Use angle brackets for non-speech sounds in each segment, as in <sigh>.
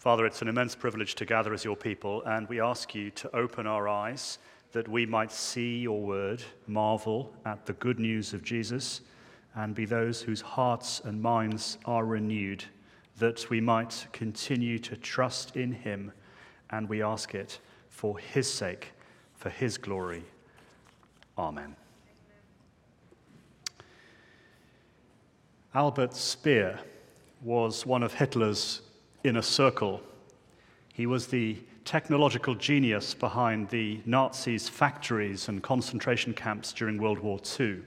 Father, it's an immense privilege to gather as your people, and we ask you to open our eyes that we might see your word, marvel at the good news of Jesus, and be those whose hearts and minds are renewed, that we might continue to trust in him, and we ask it for his sake, for his glory. Amen. Albert Speer was one of Hitler's inner circle. He was the technological genius behind the Nazis' factories and concentration camps during World War II.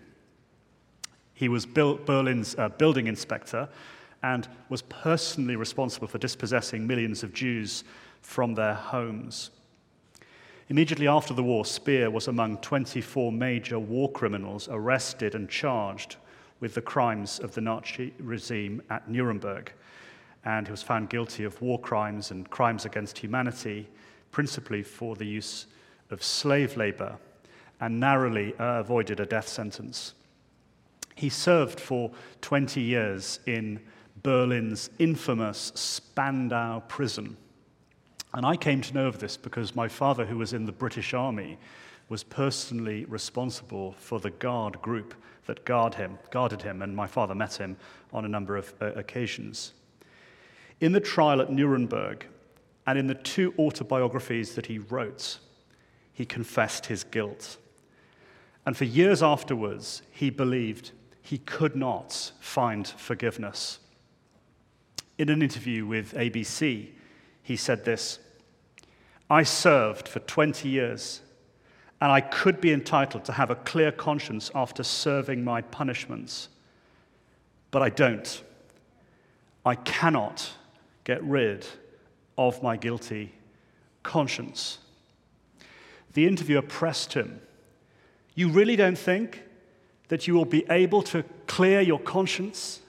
He was Berlin's uh, building inspector and was personally responsible for dispossessing millions of Jews from their homes. Immediately after the war, Speer was among 24 major war criminals arrested and charged with the crimes of the Nazi regime at Nuremberg and he was found guilty of war crimes and crimes against humanity, principally for the use of slave labor, and narrowly uh, avoided a death sentence. He served for 20 years in Berlin's infamous Spandau prison. And I came to know of this because my father, who was in the British Army, was personally responsible for the guard group that guard him, guarded him, and my father met him on a number of uh, occasions. In the trial at Nuremberg and in the two autobiographies that he wrote, he confessed his guilt. And for years afterwards, he believed he could not find forgiveness. In an interview with ABC, he said this I served for 20 years, and I could be entitled to have a clear conscience after serving my punishments. But I don't. I cannot get rid of my guilty conscience. The interviewer pressed him You really don't think that you will be able to clear your conscience?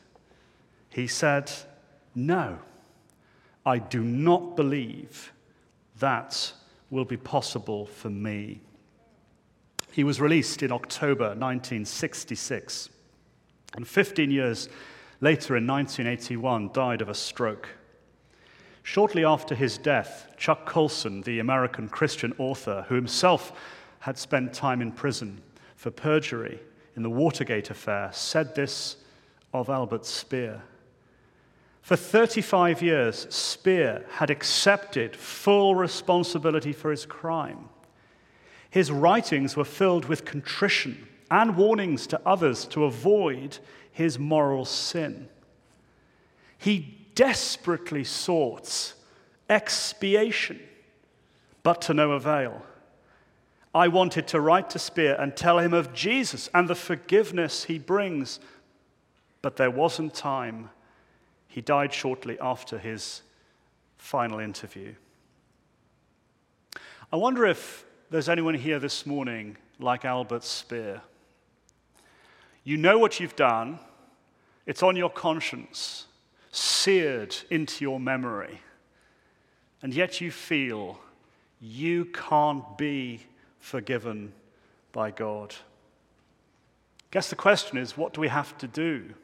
He said, No, I do not believe that will be possible for me. He was released in October 1966, and 15 years later, in 1981, died of a stroke. Shortly after his death, Chuck Colson, the American Christian author who himself had spent time in prison for perjury in the Watergate affair, said this of Albert Speer. For 35 years, Speer had accepted full responsibility for his crime. His writings were filled with contrition and warnings to others to avoid his moral sin. He desperately sought expiation, but to no avail. I wanted to write to Speer and tell him of Jesus and the forgiveness he brings, but there wasn't time. He died shortly after his final interview. I wonder if there's anyone here this morning like Albert Speer. You know what you've done, it's on your conscience seared into your memory, and yet you feel you can't be forgiven by God. Guess the question is what do we have to do?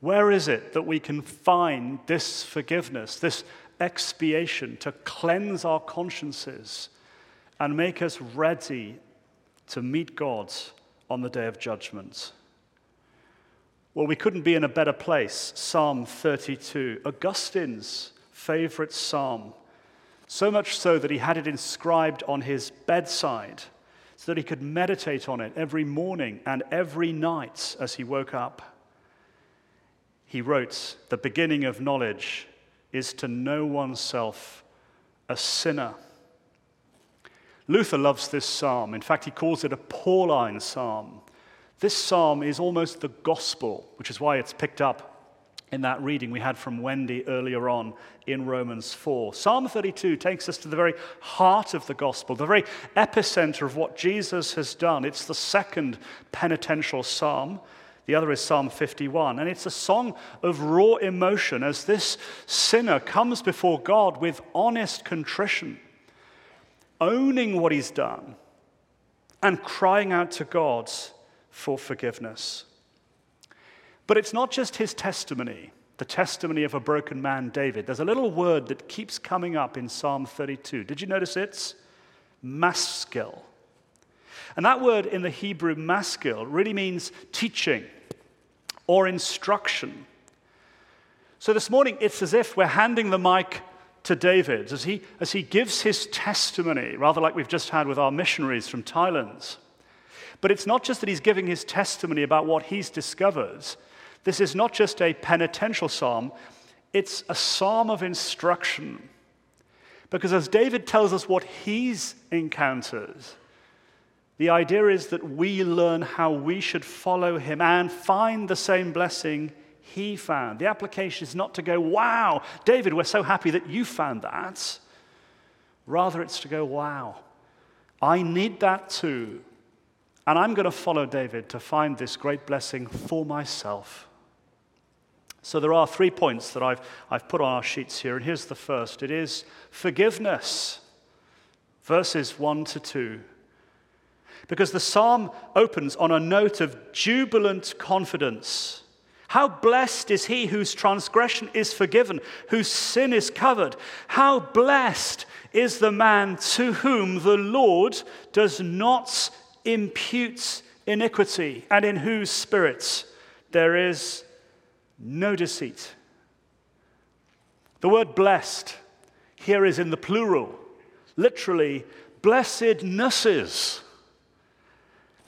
Where is it that we can find this forgiveness, this expiation to cleanse our consciences and make us ready to meet God on the day of judgment? Well, we couldn't be in a better place. Psalm 32, Augustine's favorite psalm. So much so that he had it inscribed on his bedside so that he could meditate on it every morning and every night as he woke up. He wrote, The beginning of knowledge is to know oneself a sinner. Luther loves this psalm. In fact, he calls it a Pauline psalm. This psalm is almost the gospel, which is why it's picked up in that reading we had from Wendy earlier on in Romans 4. Psalm 32 takes us to the very heart of the gospel, the very epicenter of what Jesus has done. It's the second penitential psalm. The other is Psalm 51. And it's a song of raw emotion as this sinner comes before God with honest contrition, owning what he's done, and crying out to God for forgiveness. But it's not just his testimony the testimony of a broken man, David, there's a little word that keeps coming up in Psalm 32. Did you notice it's maskil? And that word in the Hebrew maskil really means teaching or instruction. So this morning, it's as if we're handing the mic to David as he, as he gives his testimony, rather like we've just had with our missionaries from Thailand. But it's not just that he's giving his testimony about what he's discovered. This is not just a penitential psalm, it's a psalm of instruction. Because as David tells us what he's encountered, the idea is that we learn how we should follow him and find the same blessing he found. The application is not to go, wow, David, we're so happy that you found that. Rather, it's to go, wow, I need that too. And I'm going to follow David to find this great blessing for myself. So there are three points that I've, I've put on our sheets here, and here's the first it is forgiveness, verses 1 to 2. Because the psalm opens on a note of jubilant confidence. How blessed is he whose transgression is forgiven, whose sin is covered. How blessed is the man to whom the Lord does not impute iniquity, and in whose spirits there is no deceit. The word blessed here is in the plural, literally, blessednesses.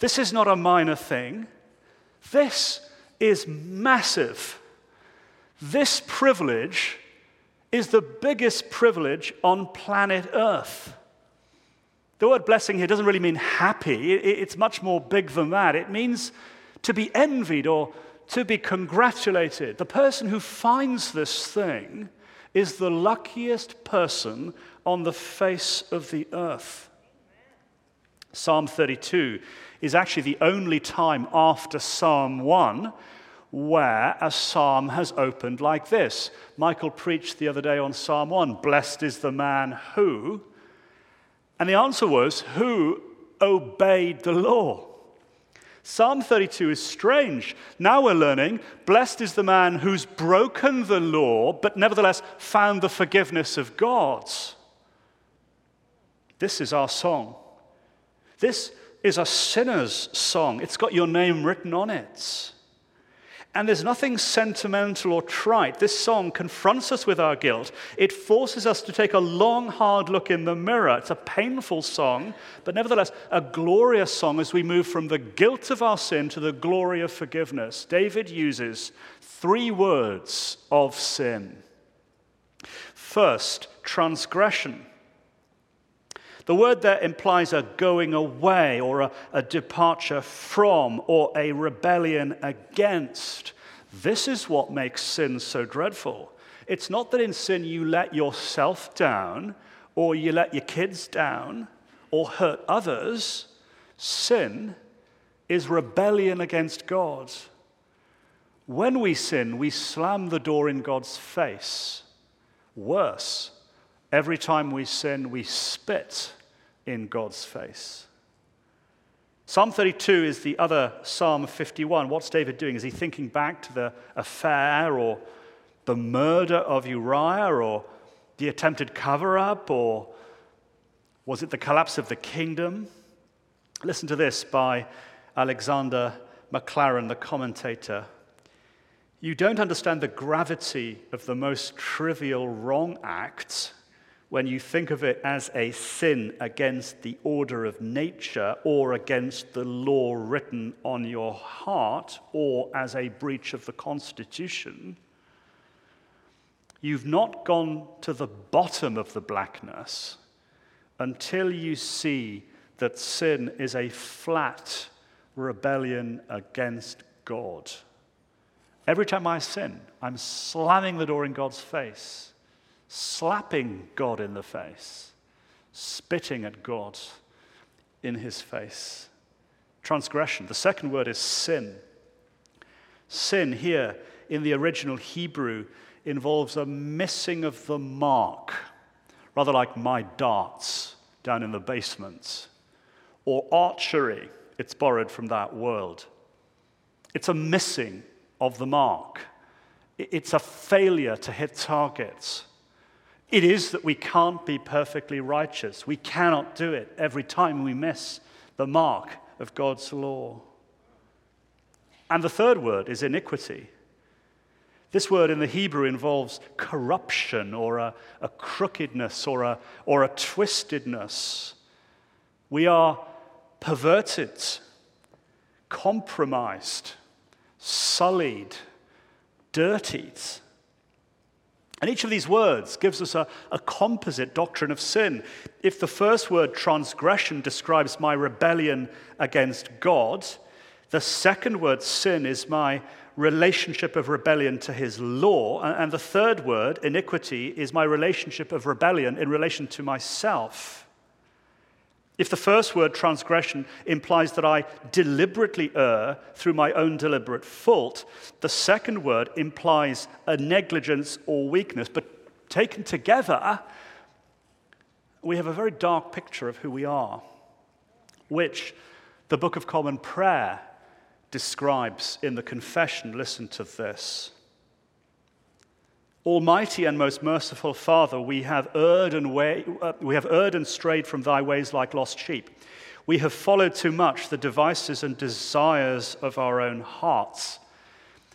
This is not a minor thing. This is massive. This privilege is the biggest privilege on planet Earth. The word blessing here doesn't really mean happy, it's much more big than that. It means to be envied or to be congratulated. The person who finds this thing is the luckiest person on the face of the earth. Psalm 32 is actually the only time after Psalm 1 where a psalm has opened like this. Michael preached the other day on Psalm 1 Blessed is the man who. And the answer was, Who obeyed the law? Psalm 32 is strange. Now we're learning, blessed is the man who's broken the law, but nevertheless found the forgiveness of God. This is our song. This is a sinner's song. It's got your name written on it. And there's nothing sentimental or trite. This song confronts us with our guilt. It forces us to take a long, hard look in the mirror. It's a painful song, but nevertheless, a glorious song as we move from the guilt of our sin to the glory of forgiveness. David uses three words of sin. First, transgression. The word there implies a going away or a, a departure from or a rebellion against. This is what makes sin so dreadful. It's not that in sin you let yourself down or you let your kids down or hurt others. Sin is rebellion against God. When we sin, we slam the door in God's face. Worse, every time we sin, we spit in God's face. Psalm 32 is the other Psalm 51. What's David doing? Is he thinking back to the affair or the murder of Uriah or the attempted cover up or was it the collapse of the kingdom? Listen to this by Alexander Maclaren, the commentator. You don't understand the gravity of the most trivial wrong acts when you think of it as a sin against the order of nature or against the law written on your heart or as a breach of the Constitution, you've not gone to the bottom of the blackness until you see that sin is a flat rebellion against God. Every time I sin, I'm slamming the door in God's face slapping God in the face, spitting at God in his face. Transgression. The second word is sin. Sin here in the original Hebrew involves a missing of the mark, rather like my darts down in the basement, or archery. It's borrowed from that world. It's a missing of the mark It's a failure to hit targets. It is that we can't be perfectly righteous. We cannot do it every time we miss the mark of God's law. And the third word is iniquity. This word in the Hebrew involves corruption or a, a crookedness or a, or a twistedness. We are perverted, compromised, sullied, dirtied. And each of these words gives us a, a, composite doctrine of sin. If the first word, transgression, describes my rebellion against God, the second word, sin, is my relationship of rebellion to his law. And the third word, iniquity, is my relationship of rebellion in relation to myself. If the first word, transgression, implies that I deliberately err through my own deliberate fault, the second word implies a negligence or weakness. But taken together, we have a very dark picture of who we are, which the Book of Common Prayer describes in the confession. Listen to this. Almighty and most merciful Father, we have erred and, way, uh, we have erred and strayed from thy ways like lost sheep. We have followed too much the devices and desires of our own hearts.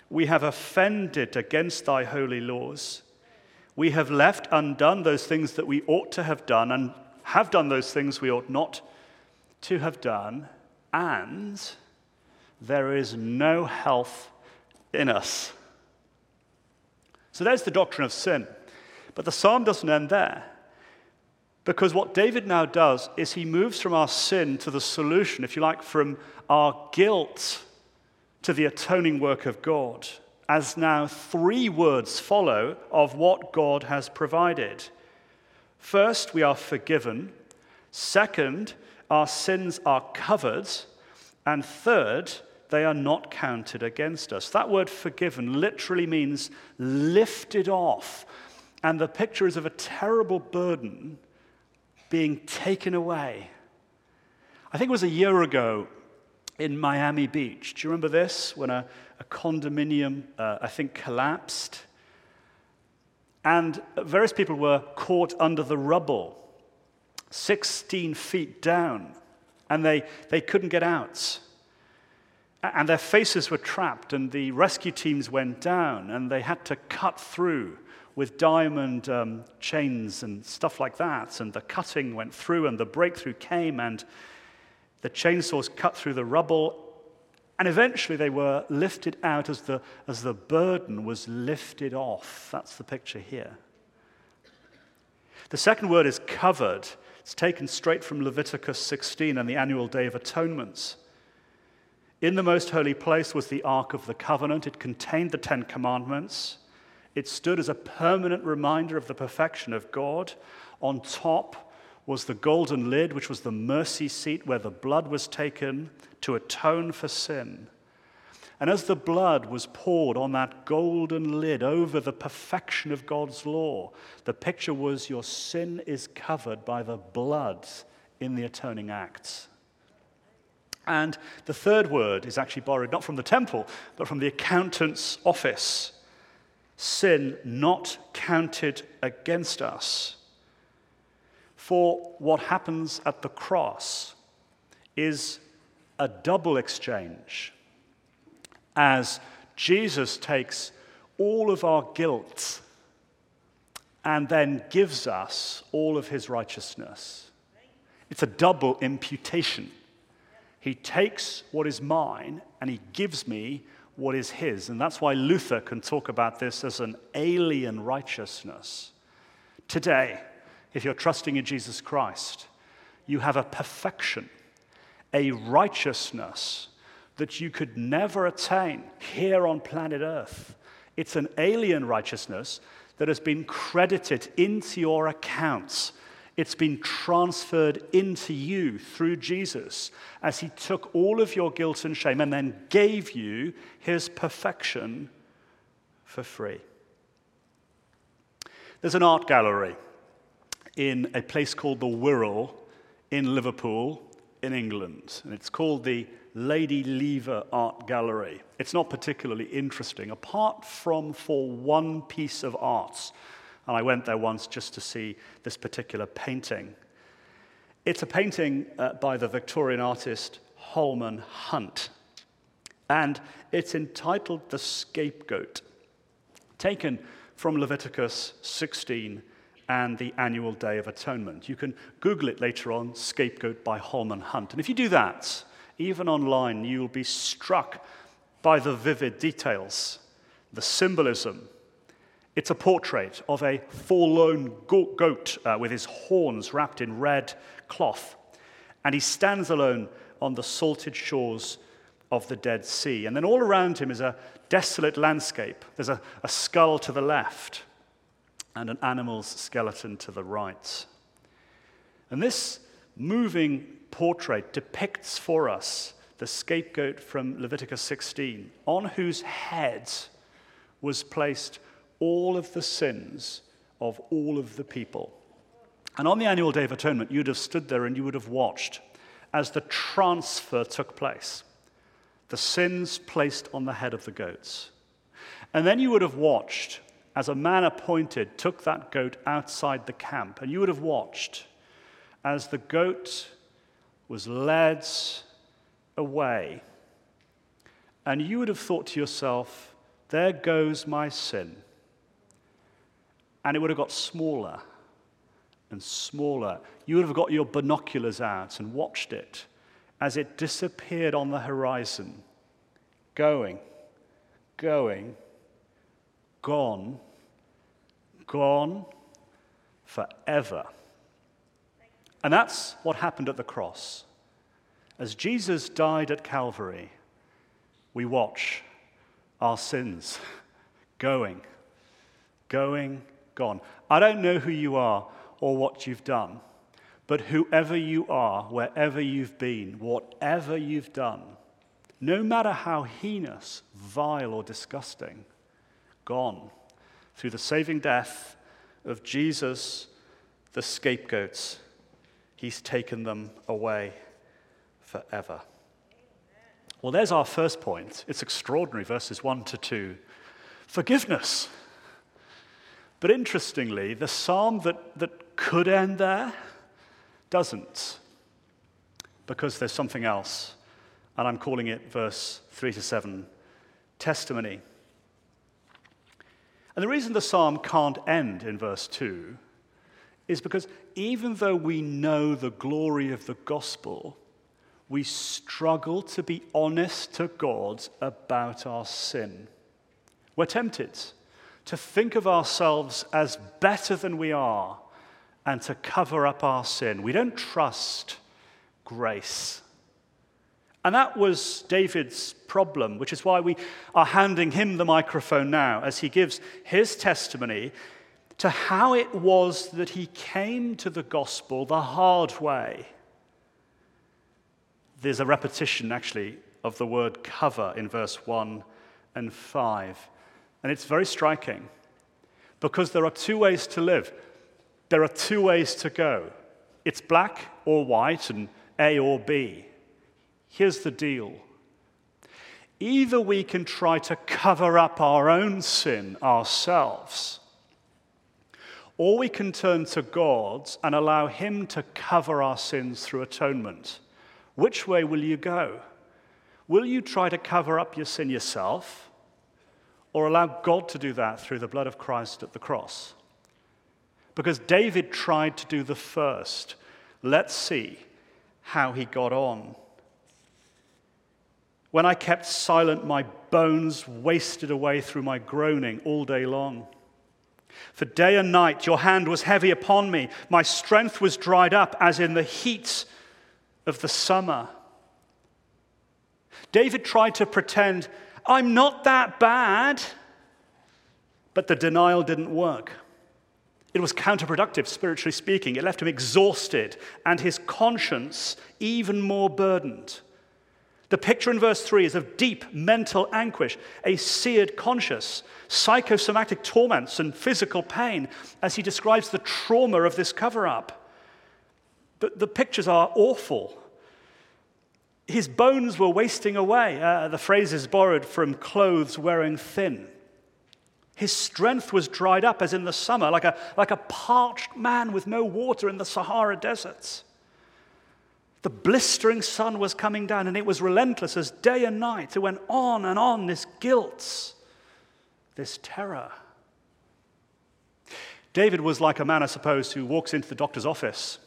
We have offended against thy holy laws. We have left undone those things that we ought to have done, and have done those things we ought not to have done, and there is no health in us. So there's the doctrine of sin. But the psalm doesn't end there. Because what David now does is he moves from our sin to the solution, if you like, from our guilt to the atoning work of God, as now three words follow of what God has provided. First, we are forgiven. Second, our sins are covered. And third, they are not counted against us. That word forgiven literally means lifted off. And the picture is of a terrible burden being taken away. I think it was a year ago in Miami Beach. Do you remember this? When a, a condominium, uh, I think, collapsed. And various people were caught under the rubble, 16 feet down, and they, they couldn't get out and their faces were trapped, and the rescue teams went down, and they had to cut through with diamond um, chains and stuff like that. And the cutting went through, and the breakthrough came, and the chainsaws cut through the rubble. And eventually they were lifted out as the, as the burden was lifted off. That's the picture here. The second word is covered. It's taken straight from Leviticus 16 and the annual Day of Atonements. In the most holy place was the Ark of the Covenant. It contained the Ten Commandments. It stood as a permanent reminder of the perfection of God. On top was the golden lid, which was the mercy seat where the blood was taken to atone for sin. And as the blood was poured on that golden lid over the perfection of God's law, the picture was your sin is covered by the blood in the atoning acts. And the third word is actually borrowed not from the temple, but from the accountant's office sin not counted against us. For what happens at the cross is a double exchange as Jesus takes all of our guilt and then gives us all of his righteousness. It's a double imputation. He takes what is mine and he gives me what is his. And that's why Luther can talk about this as an alien righteousness. Today, if you're trusting in Jesus Christ, you have a perfection, a righteousness that you could never attain here on planet Earth. It's an alien righteousness that has been credited into your accounts it's been transferred into you through Jesus as he took all of your guilt and shame and then gave you his perfection for free. There's an art gallery in a place called the Wirral in Liverpool, in England, and it's called the Lady Lever Art Gallery. It's not particularly interesting, apart from for one piece of art. And I went there once just to see this particular painting. It's a painting uh, by the Victorian artist Holman Hunt. And it's entitled The Scapegoat, taken from Leviticus 16 and the annual Day of Atonement. You can Google it later on, Scapegoat by Holman Hunt. And if you do that, even online, you'll be struck by the vivid details, the symbolism. It's a portrait of a forlorn goat uh, with his horns wrapped in red cloth. And he stands alone on the salted shores of the Dead Sea. And then all around him is a desolate landscape. There's a, a skull to the left and an animal's skeleton to the right. And this moving portrait depicts for us the scapegoat from Leviticus 16, on whose head was placed all of the sins of all of the people. And on the annual Day of Atonement, you'd have stood there and you would have watched as the transfer took place. The sins placed on the head of the goats. And then you would have watched as a man appointed took that goat outside the camp. And you would have watched as the goat was led away. And you would have thought to yourself, there goes my sin. And it would have got smaller and smaller. You would have got your binoculars out and watched it as it disappeared on the horizon, going, going, gone, gone forever. And that's what happened at the cross. As Jesus died at Calvary, we watch our sins <laughs> going, going, gone. I don't know who you are or what you've done, but whoever you are, wherever you've been, whatever you've done, no matter how heinous, vile, or disgusting, gone through the saving death of Jesus, the scapegoats He's taken them away forever. Well, there's our first point. It's extraordinary, verses 1 to 2. Forgiveness. But interestingly, the psalm that, that could end there doesn't, because there's something else. And I'm calling it verse 3 to 7 testimony. And the reason the psalm can't end in verse 2 is because even though we know the glory of the gospel, we struggle to be honest to God about our sin. We're tempted to think of ourselves as better than we are and to cover up our sin. We don't trust grace. And that was David's problem, which is why we are handing him the microphone now as he gives his testimony to how it was that he came to the gospel the hard way. There's a repetition, actually, of the word cover in verse 1 and 5. And it's very striking because there are two ways to live, there are two ways to go. It's black or white, and A or B. Here's the deal. Either we can try to cover up our own sin ourselves, or we can turn to God and allow Him to cover our sins through atonement. Which way will you go? Will you try to cover up your sin yourself, or allow God to do that through the blood of Christ at the cross? Because David tried to do the first. Let's see how he got on. When I kept silent, my bones wasted away through my groaning all day long. For day and night your hand was heavy upon me. My strength was dried up as in the heat of the summer. David tried to pretend, I'm not that bad. But the denial didn't work. It was counterproductive, spiritually speaking. It left him exhausted and his conscience even more burdened. The picture in verse 3 is of deep mental anguish, a seared conscience, psychosomatic torments, and physical pain as he describes the trauma of this cover up. But the pictures are awful. His bones were wasting away. Uh, the phrase is borrowed from clothes wearing thin. His strength was dried up as in the summer, like a, like a parched man with no water in the Sahara deserts. The blistering sun was coming down, and it was relentless as day and night. It went on and on, this guilt, this terror. David was like a man, I suppose, who walks into the doctor's office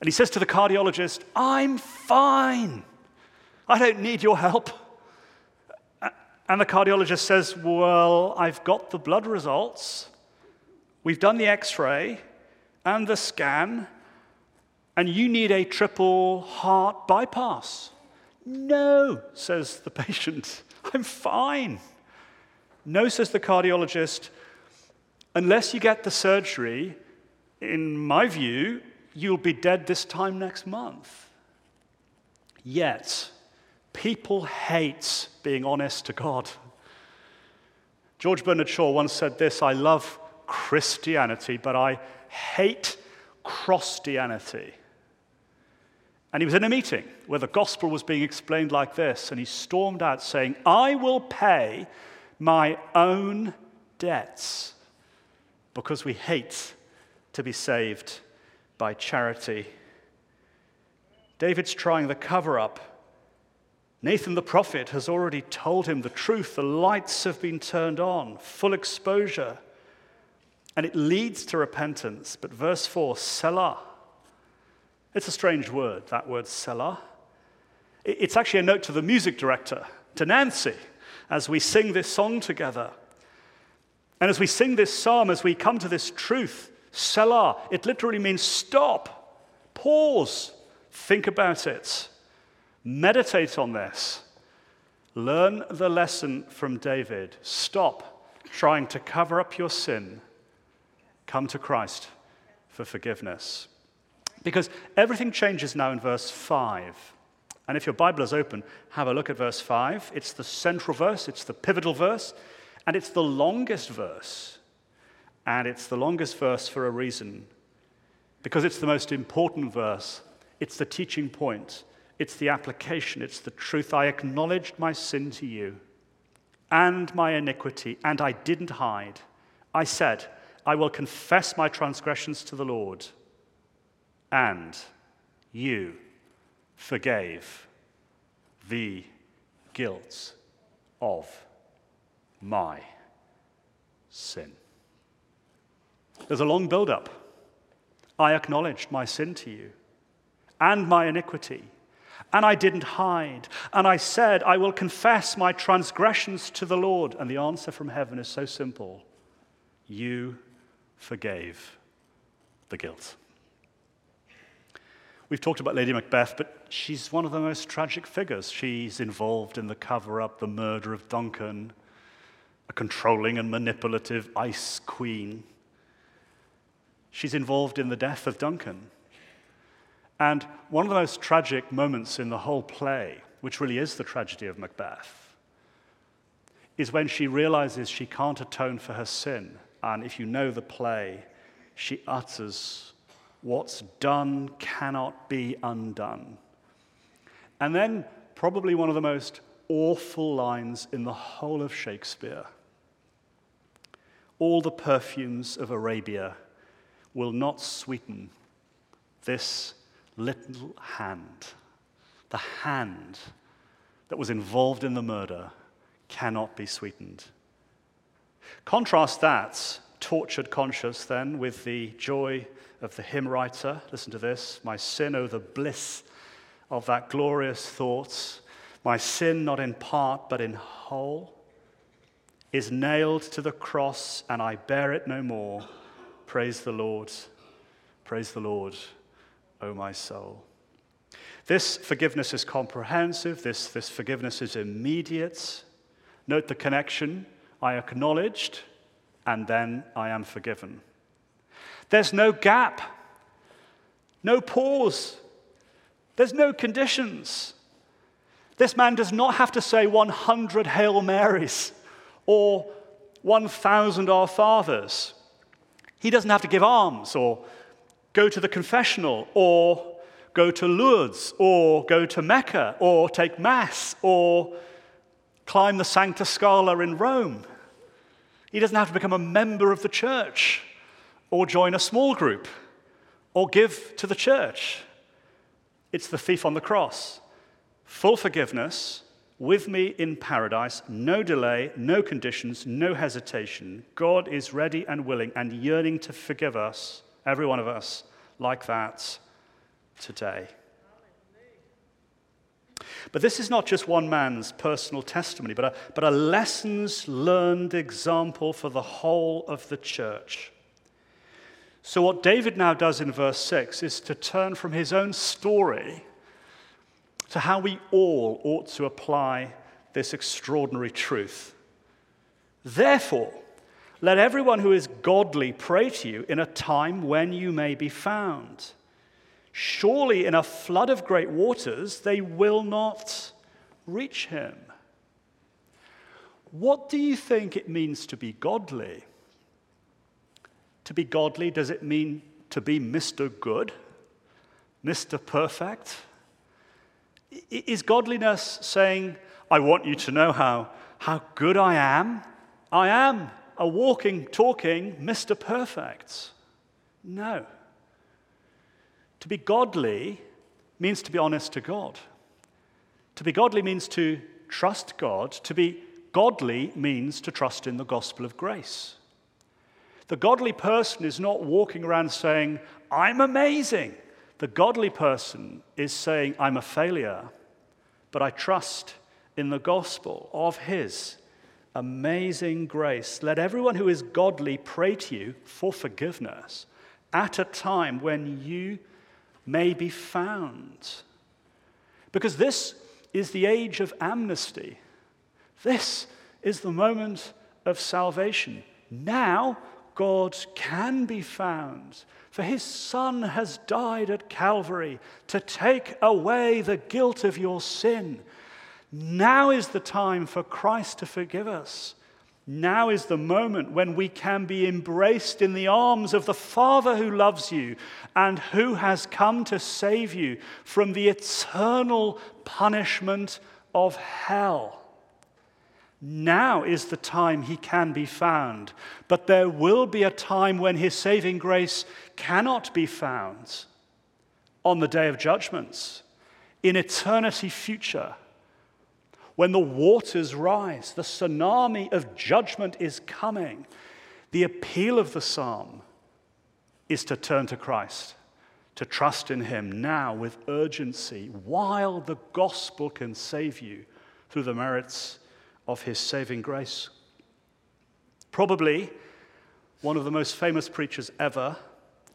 and he says to the cardiologist, I'm fine. I don't need your help. And the cardiologist says, Well, I've got the blood results. We've done the x ray and the scan, and you need a triple heart bypass. No, says the <laughs> patient. I'm fine. No, says the cardiologist, unless you get the surgery, in my view, you'll be dead this time next month. Yet, people hate being honest to God. George Bernard Shaw once said this I love Christianity, but I hate Christianity. And he was in a meeting where the gospel was being explained like this, and he stormed out saying, I will pay my own debts because we hate to be saved by charity. David's trying the cover up. Nathan the prophet has already told him the truth. The lights have been turned on, full exposure. And it leads to repentance. But verse 4, Selah. It's a strange word, that word Selah. It's actually a note to the music director, to Nancy, as we sing this song together. And as we sing this psalm, as we come to this truth, Selah, it literally means stop, pause, think about it, meditate on this. Learn the lesson from David. Stop trying to cover up your sin. Come to Christ for forgiveness. Because everything changes now in verse 5. And if your Bible is open, have a look at verse 5. It's the central verse, it's the pivotal verse, and it's the longest verse and it's the longest verse for a reason. Because it's the most important verse, it's the teaching point, it's the application, it's the truth. I acknowledged my sin to you and my iniquity, and I didn't hide. I said, I will confess my transgressions to the Lord, and you forgave the guilt of my sin. There's a long build-up. I acknowledged my sin to you and my iniquity, and I didn't hide. And I said, I will confess my transgressions to the Lord. And the answer from heaven is so simple You forgave the guilt. We've talked about Lady Macbeth, but she's one of the most tragic figures. She's involved in the cover up, the murder of Duncan, a controlling and manipulative ice queen. She's involved in the death of Duncan. And one of the most tragic moments in the whole play, which really is the tragedy of Macbeth, is when she realizes she can't atone for her sin. And if you know the play, she utters, What's done cannot be undone. And then, probably one of the most awful lines in the whole of Shakespeare All the perfumes of Arabia will not sweeten this little hand. The hand that was involved in the murder cannot be sweetened. Contrast that tortured conscience then with the joy of the hymn writer. Listen to this My sin, oh, the bliss of that glorious thought. My sin, not in part, but in whole, is nailed to the cross, and I bear it no more. Praise the Lord. Praise the Lord, O my soul. This forgiveness is comprehensive, this, this forgiveness is immediate. Note the connection. I acknowledged, and then I am forgiven. There's no gap, no pause, there's no conditions. This man does not have to say 100 Hail Marys or 1,000 Our Fathers. He doesn't have to give alms or go to the confessional or go to Lourdes or go to Mecca or take Mass or climb the Sancta Scala in Rome. He doesn't have to become a member of the church or join a small group or give to the church. It's the thief on the cross. Full forgiveness, with me in paradise, no delay, no conditions, no hesitation. God is ready and willing and yearning to forgive us, every one of us, like that today. But this is not just one man's personal testimony, but a, but a lessons learned example for the whole of the church. So, what David now does in verse 6 is to turn from his own story to how we all ought to apply this extraordinary truth. Therefore, let everyone who is godly pray to you in a time when you may be found. Surely, in a flood of great waters, they will not reach him. What do you think it means to be godly? To be godly, does it mean to be Mr. Good, Mr. Perfect? Is godliness saying, I want you to know how, how good I am? I am a walking, talking Mr. Perfect. No. To be godly means to be honest to God. To be godly means to trust God. To be godly means to trust in the gospel of grace. The godly person is not walking around saying, I'm amazing. The godly person is saying, I'm a failure, but I trust in the gospel of his amazing grace. Let everyone who is godly pray to you for forgiveness at a time when you may be found. Because this is the age of amnesty. This is the moment of salvation. Now, God can be found, for his Son has died at Calvary to take away the guilt of your sin. Now is the time for Christ to forgive us. Now is the moment when we can be embraced in the arms of the Father who loves you and who has come to save you from the eternal punishment of hell. Now is the time he can be found, but there will be a time when his saving grace cannot be found on the day of judgments, in eternity future. When the waters rise, the tsunami of judgment is coming. The appeal of the psalm is to turn to Christ, to trust in him now with urgency while the gospel can save you through the merits of his saving grace. Probably one of the most famous preachers ever,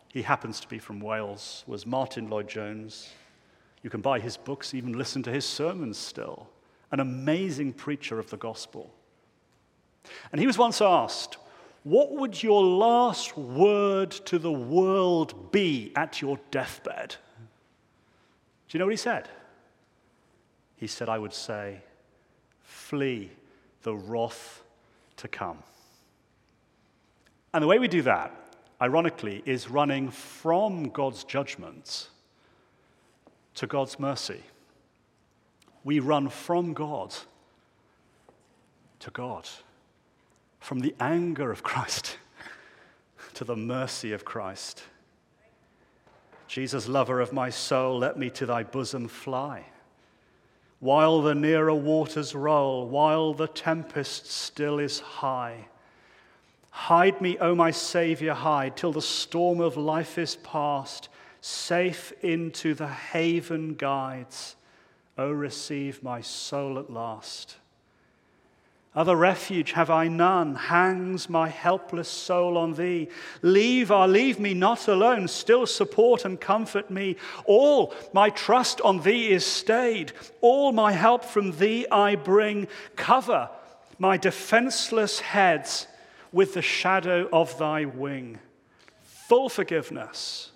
he happens to be from Wales, was Martyn Lloyd-Jones. You can buy his books, even listen to his sermons still. An amazing preacher of the gospel. And he was once asked, What would your last word to the world be at your deathbed? Do you know what he said? He said, I would say, Flee the wrath to come. And the way we do that, ironically, is running from God's judgment to God's mercy. We run from God to God, from the anger of <laughs> Christ to the mercy of Christ. Jesus, lover of my soul, let me to thy bosom fly while the nearer waters roll, while the tempest still is high. Hide me, O my Saviour, hide, till the storm of life is past, safe into the haven guides. O receive my soul at last. Other refuge have I none. Hangs my helpless soul on thee. Leave, ah, leave me not alone. Still support and comfort me. All my trust on thee is stayed. All my help from thee I bring. Cover my defenseless heads with the shadow of thy wing. Full forgiveness,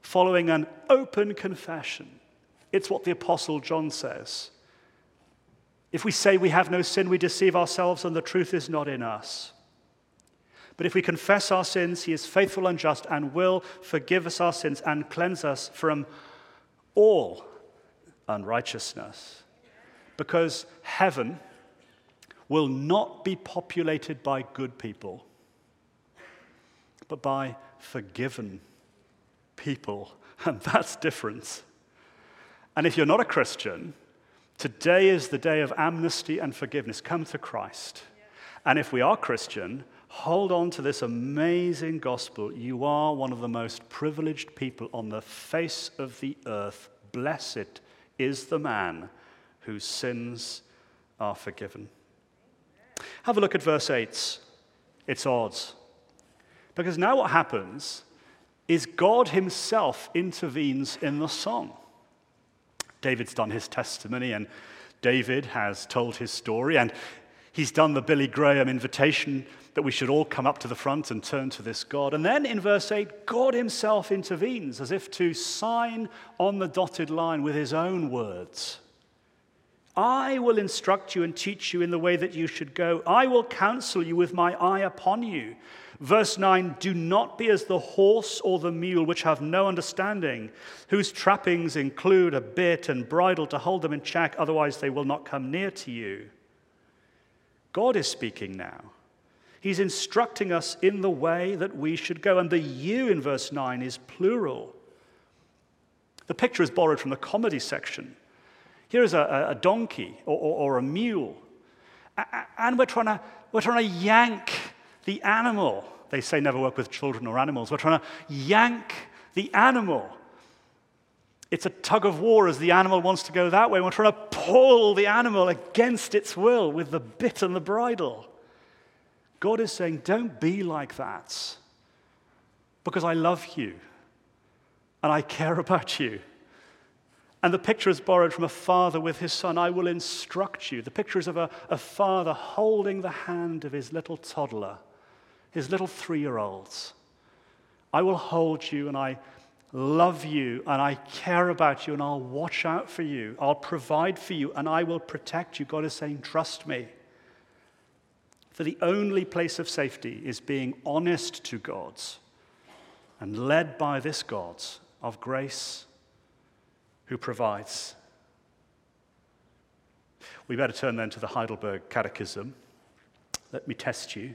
following an open confession. It's what the Apostle John says. If we say we have no sin, we deceive ourselves and the truth is not in us. But if we confess our sins, he is faithful and just and will forgive us our sins and cleanse us from all unrighteousness. Because heaven will not be populated by good people, but by forgiven people. <laughs> And that's different. And if you're not a Christian, today is the day of amnesty and forgiveness. Come to Christ. And if we are Christian, hold on to this amazing gospel. You are one of the most privileged people on the face of the earth. Blessed is the man whose sins are forgiven. Have a look at verse 8. It's odds. Because now what happens is God Himself intervenes in the song. David's done his testimony, and David has told his story, and he's done the Billy Graham invitation that we should all come up to the front and turn to this God. And then in verse 8, God Himself intervenes as if to sign on the dotted line with His own words. I will instruct you and teach you in the way that you should go. I will counsel you with my eye upon you. Verse 9 Do not be as the horse or the mule, which have no understanding, whose trappings include a bit and bridle to hold them in check, otherwise they will not come near to you. God is speaking now. He's instructing us in the way that we should go. And the you in verse 9 is plural. The picture is borrowed from the comedy section. Here's a, a donkey or, or, or a mule. And we're trying, to, we're trying to yank the animal. They say never work with children or animals. We're trying to yank the animal. It's a tug of war as the animal wants to go that way. We're trying to pull the animal against its will with the bit and the bridle. God is saying, don't be like that because I love you and I care about you. And the picture is borrowed from a father with his son. I will instruct you. The picture is of a, a father holding the hand of his little toddler, his little three year olds. I will hold you and I love you and I care about you and I'll watch out for you. I'll provide for you and I will protect you. God is saying, Trust me. For the only place of safety is being honest to God and led by this God of grace who provides. We better turn then to the Heidelberg Catechism. Let me test you.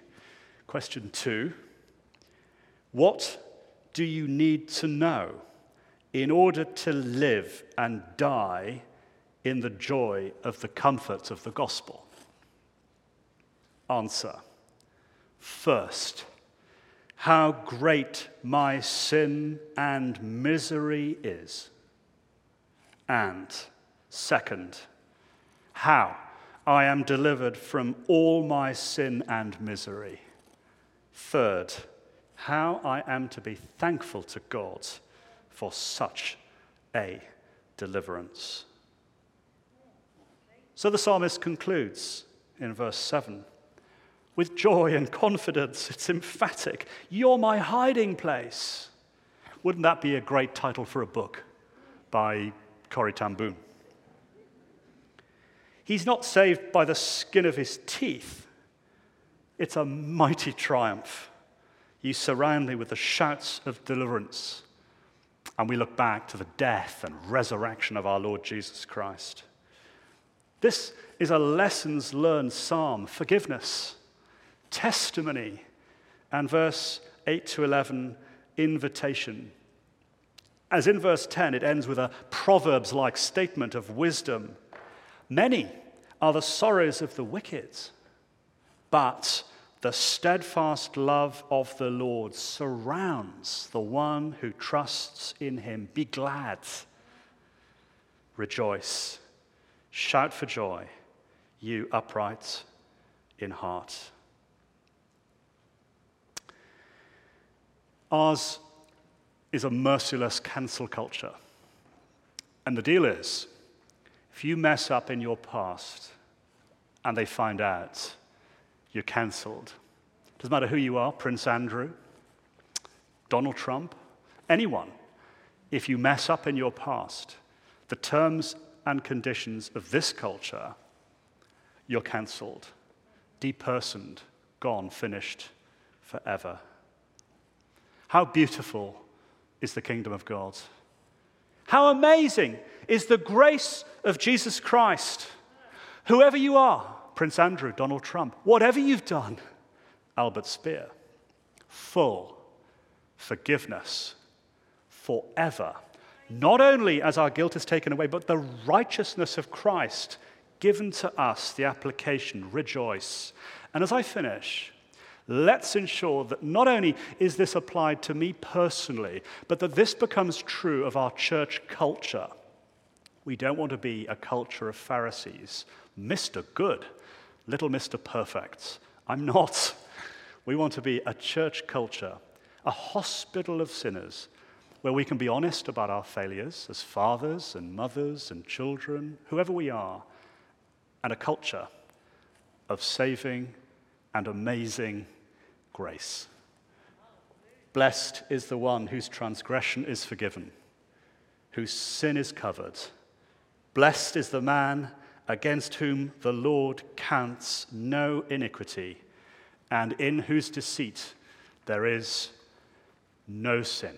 Question two What do you need to know in order to live and die in the joy of the comfort of the gospel? Answer First, how great my sin and misery is. And second, how I am delivered from all my sin and misery. Third, how I am to be thankful to God for such a deliverance. So the psalmist concludes in verse 7 with joy and confidence. It's emphatic. You're my hiding place. Wouldn't that be a great title for a book by ten Boom. He's not saved by the skin of his teeth. It's a mighty triumph. You surround me with the shouts of deliverance. And we look back to the death and resurrection of our Lord Jesus Christ. This is a lessons learned psalm forgiveness, testimony, and verse 8 to 11, invitation. As in verse 10, it ends with a Proverbs like statement of wisdom. Many are the sorrows of the wicked, but the steadfast love of the Lord surrounds the one who trusts in him. Be glad, rejoice, shout for joy, you upright in heart. Ours is a merciless cancel culture. And the deal is if you mess up in your past and they find out, you're cancelled. Doesn't matter who you are Prince Andrew, Donald Trump, anyone. If you mess up in your past, the terms and conditions of this culture, you're cancelled, depersoned, gone, finished forever. How beautiful is the kingdom of God. How amazing is the grace of Jesus Christ. Whoever you are, Prince Andrew, Donald Trump, whatever you've done, Albert Speer, full forgiveness forever. Not only as our guilt is taken away, but the righteousness of Christ given to us, the application, rejoice. And as I finish, let's ensure that not only is this applied to me personally, but that this becomes true of our church culture. We don't want to be a culture of Pharisees, Mr. Good, little Mr. Perfect. I'm not. We want to be a church culture, a hospital of sinners, where we can be honest about our failures as fathers and mothers and children, whoever we are, and a culture of saving and amazing grace. Blessed is the one whose transgression is forgiven, whose sin is covered. Blessed is the man against whom the Lord counts no iniquity, and in whose deceit there is no sin.